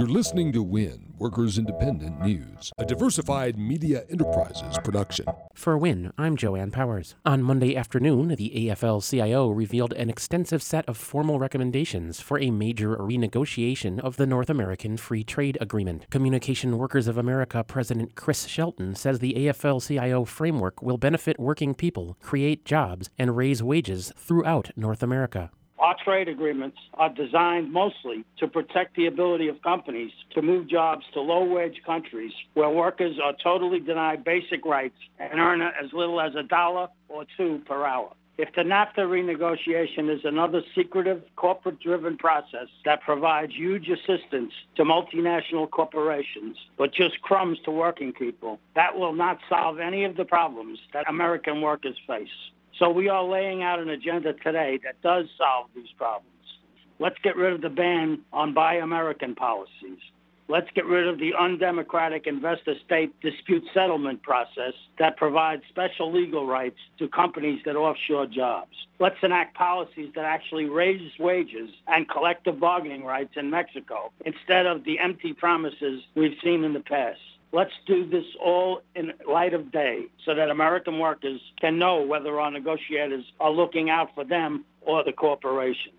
You're listening to WIN, Workers Independent News, a diversified media enterprises production. For WIN, I'm Joanne Powers. On Monday afternoon, the AFL CIO revealed an extensive set of formal recommendations for a major renegotiation of the North American Free Trade Agreement. Communication Workers of America President Chris Shelton says the AFL CIO framework will benefit working people, create jobs, and raise wages throughout North America. Our trade agreements are designed mostly to protect the ability of companies to move jobs to low-wage countries where workers are totally denied basic rights and earn as little as a dollar or two per hour. If the NAFTA renegotiation is another secretive, corporate-driven process that provides huge assistance to multinational corporations, but just crumbs to working people, that will not solve any of the problems that American workers face. So we are laying out an agenda today that does solve these problems. Let's get rid of the ban on Buy American policies. Let's get rid of the undemocratic investor-state dispute settlement process that provides special legal rights to companies that offshore jobs. Let's enact policies that actually raise wages and collective bargaining rights in Mexico instead of the empty promises we've seen in the past. Let's do this all in light of day so that American workers can know whether our negotiators are looking out for them or the corporations.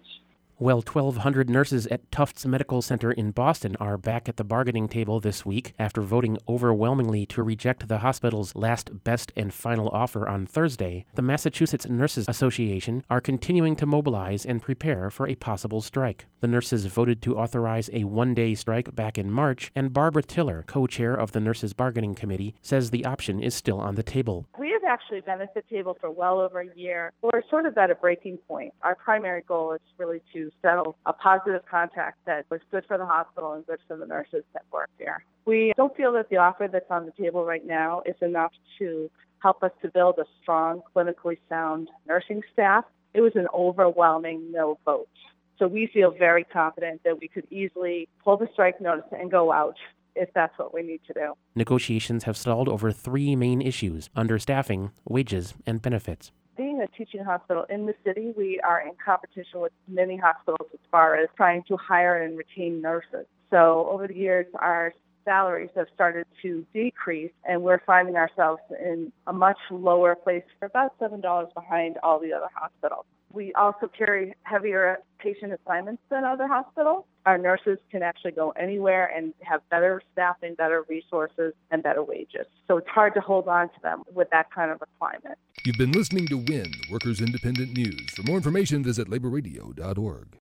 Well, 1,200 nurses at Tufts Medical Center in Boston are back at the bargaining table this week after voting overwhelmingly to reject the hospital's last best and final offer on Thursday. The Massachusetts Nurses Association are continuing to mobilize and prepare for a possible strike. The nurses voted to authorize a one day strike back in March, and Barbara Tiller, co chair of the Nurses Bargaining Committee, says the option is still on the table. Actually been at the table for well over a year. We're sort of at a breaking point. Our primary goal is really to settle a positive contract that was good for the hospital and good for the nurses that work there. We don't feel that the offer that's on the table right now is enough to help us to build a strong, clinically sound nursing staff. It was an overwhelming no vote. So we feel very confident that we could easily pull the strike notice and go out if that's what we need to do. Negotiations have stalled over three main issues understaffing, wages, and benefits being a teaching hospital in the city, we are in competition with many hospitals as far as trying to hire and retain nurses. So over the years, our salaries have started to decrease and we're finding ourselves in a much lower place for about $7 behind all the other hospitals. We also carry heavier patient assignments than other hospitals. Our nurses can actually go anywhere and have better staffing, better resources, and better wages. So it's hard to hold on to them with that kind of a climate. You've been listening to WIN, Workers Independent News. For more information, visit laborradio.org.